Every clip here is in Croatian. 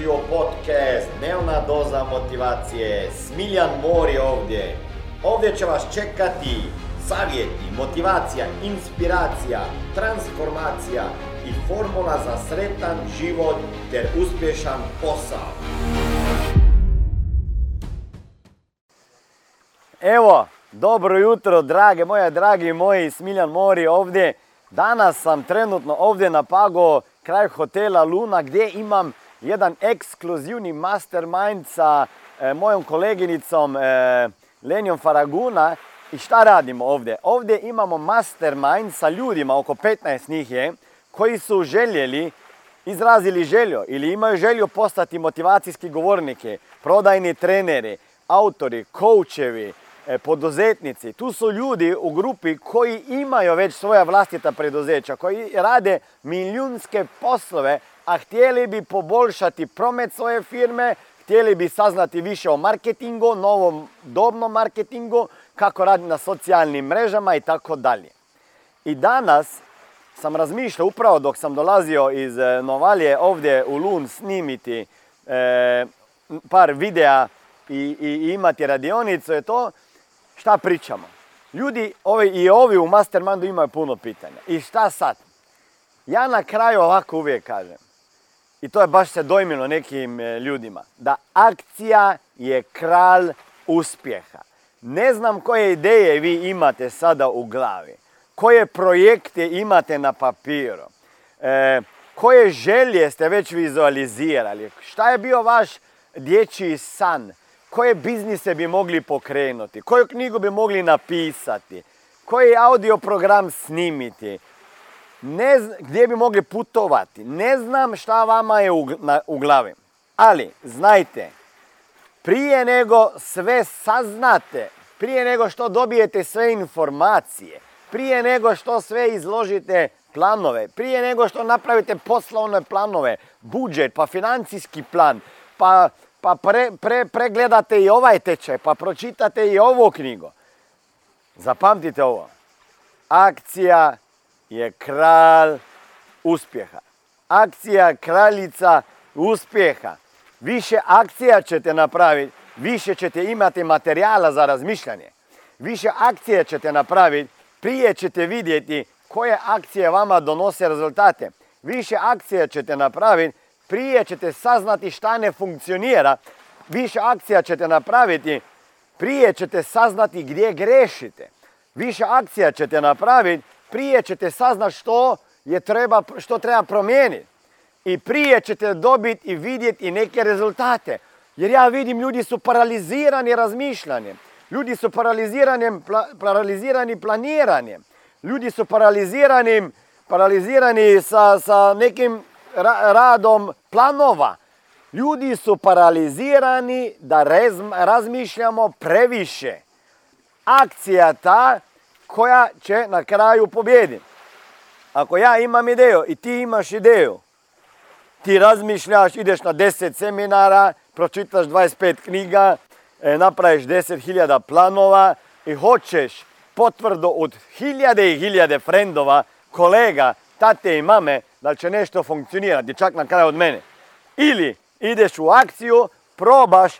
došli u podcast Dnevna doza motivacije. Smiljan Mor je ovdje. Ovdje će vas čekati savjeti, motivacija, inspiracija, transformacija i formula za sretan život ter uspješan posao. Evo, dobro jutro, drage moje, dragi moji, Smiljan Mori ovdje. Danas sam trenutno ovdje na Pago, kraj hotela Luna, gdje imam jedan ekskluzivni mastermind sa e, mojom koleginicom e, Lenijom Faraguna. I šta radimo ovdje? Ovdje imamo mastermind sa ljudima, oko 15 njih je, koji su željeli, izrazili želju ili imaju želju postati motivacijski govornike, prodajni treneri, autori, coachevi, e, poduzetnici. Tu su ljudi u grupi koji imaju već svoja vlastita preduzeća, koji rade milijunske poslove, a htjeli bi poboljšati promet svoje firme, htjeli bi saznati više o marketingu, novom dobnom marketingu, kako radi na socijalnim mrežama i tako dalje. I danas sam razmišljao upravo dok sam dolazio iz e, Novalje ovdje u Lun snimiti e, par videa i, i imati radionicu je to šta pričamo. Ljudi ovi, i ovi u Mastermindu imaju puno pitanja. I šta sad? Ja na kraju ovako uvijek kažem, i to je baš se dojmilo nekim e, ljudima, da akcija je kralj uspjeha. Ne znam koje ideje vi imate sada u glavi, koje projekte imate na papiru, e, koje želje ste već vizualizirali, šta je bio vaš dječji san, koje biznise bi mogli pokrenuti, koju knjigu bi mogli napisati, koji audio program snimiti, ne gdje bi mogli putovati. Ne znam šta vama je u, u glavi. Ali, znajte, prije nego sve saznate, prije nego što dobijete sve informacije, prije nego što sve izložite planove, prije nego što napravite poslovne planove, budžet, pa financijski plan, pa, pa pre, pre, pregledate i ovaj tečaj, pa pročitate i ovu knjigu. Zapamtite ovo. Akcija je kralj uspjeha. Akcija kraljica uspjeha. Više akcija ćete napraviti, više ćete imati materijala za razmišljanje. Više akcije ćete napraviti, prije ćete vidjeti koje akcije vama donose rezultate. Više akcija ćete napraviti, prije ćete saznati šta ne funkcionira. Više akcija ćete napraviti, prije ćete saznati gdje grešite. Više akcija ćete napraviti, prije ćete saznati što, je treba, što treba promijeniti. I prije ćete dobiti i vidjeti neke rezultate. Jer ja vidim ljudi su paralizirani razmišljanjem. Ljudi su paralizirani, paralizirani planiranjem. Ljudi su paralizirani, paralizirani sa, sa nekim radom planova. Ljudi su paralizirani da razmišljamo previše. Akcija ta koja će na kraju pobjediti. Ako ja imam ideju i ti imaš ideju, ti razmišljaš, ideš na 10 seminara, pročitaš 25 knjiga, e, napraviš 10.000 planova i hoćeš potvrdu od hiljade i hiljade frendova, kolega, tate i mame, da će nešto funkcionirati, čak na kraju od mene. Ili ideš u akciju, probaš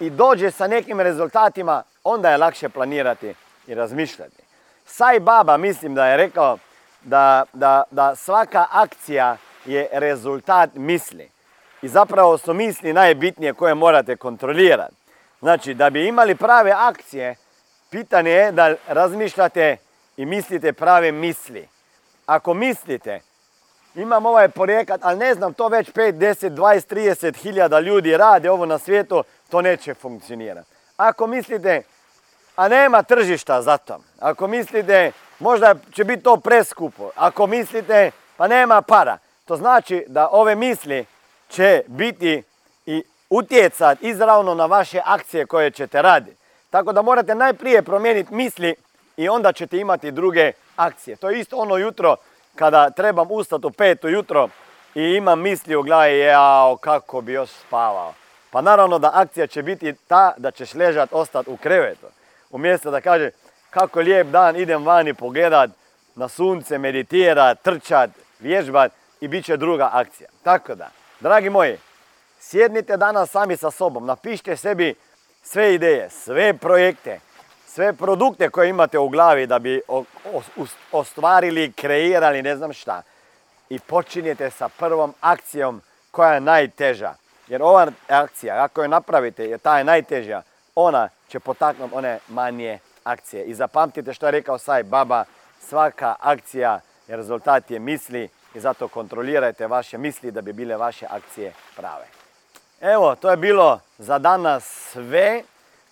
i dođeš sa nekim rezultatima, onda je lakše planirati i razmišljati. Sai Baba mislim da je rekao da, da, da svaka akcija je rezultat misli. I zapravo su misli najbitnije koje morate kontrolirati. Znači, da bi imali prave akcije, pitanje je da razmišljate i mislite prave misli. Ako mislite, imam ovaj projekat, ali ne znam, to već 5, 10, 20, 30 hiljada ljudi rade ovo na svijetu, to neće funkcionirati. Ako mislite, a nema tržišta za to. Ako mislite možda će biti to preskupo, ako mislite pa nema para, to znači da ove misli će biti i utjecat izravno na vaše akcije koje ćete raditi. Tako da morate najprije promijeniti misli i onda ćete imati druge akcije. To je isto ono jutro kada trebam ustati u pet jutro i imam misli u glavi, jao, kako bi još spavao. Pa naravno da akcija će biti ta da ćeš ležati, ostati u krevetu umjesto da kaže kako lijep dan, idem vani pogledat na sunce, meditirat, trčat, vježbat i bit će druga akcija. Tako da, dragi moji, Sjednite danas sami sa sobom, napišite sebi sve ideje, sve projekte, sve produkte koje imate u glavi da bi ostvarili, kreirali, ne znam šta. I počinjete sa prvom akcijom koja je najteža. Jer ova akcija, ako je napravite, je ta je najteža, ona će potaknuti one manje akcije. I zapamtite što je rekao Saj Baba, svaka akcija rezultat je misli i zato kontrolirajte vaše misli da bi bile vaše akcije prave. Evo, to je bilo za danas sve.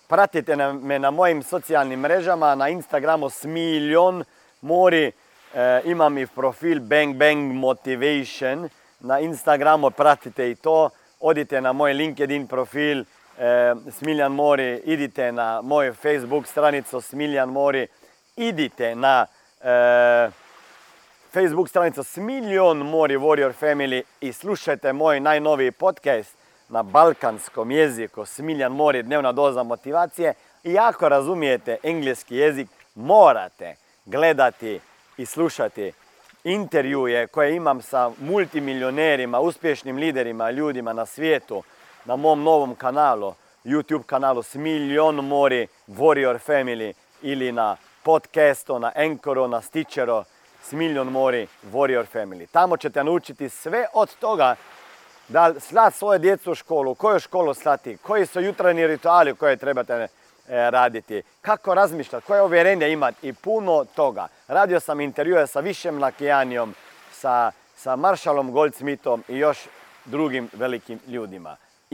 Pratite me na mojim socijalnim mrežama, na Instagramu Smiljon Mori. E, imam i profil Bang Bang Motivation. Na Instagramu pratite i to. Odite na moj LinkedIn profil e, Smiljan Mori. Idite na moju Facebook stranicu Smiljan Mori. Idite na e, Facebook stranicu Smiljon Mori Warrior Family i slušajte moj najnoviji podcast na balkanskom jeziku Smiljan Mori dnevna doza motivacije i ako razumijete engleski jezik morate gledati i slušati intervjuje koje imam sa multimilionerima, uspješnim liderima, ljudima na svijetu na mom novom kanalu, YouTube kanalu Smiljon Mori Warrior Family ili na podcastu, na Anchoru, na Stitcheru Smiljon Mori Warrior Family. Tamo ćete naučiti sve od toga da slati svoje djecu u školu, koju školu slati, koji su jutarnji rituali koje trebate e, raditi, kako razmišljati, koje uvjerenje imati i puno toga. Radio sam intervjue sa Višem Lakijanijom, sa, sa Maršalom Goldsmithom i još drugim velikim ljudima.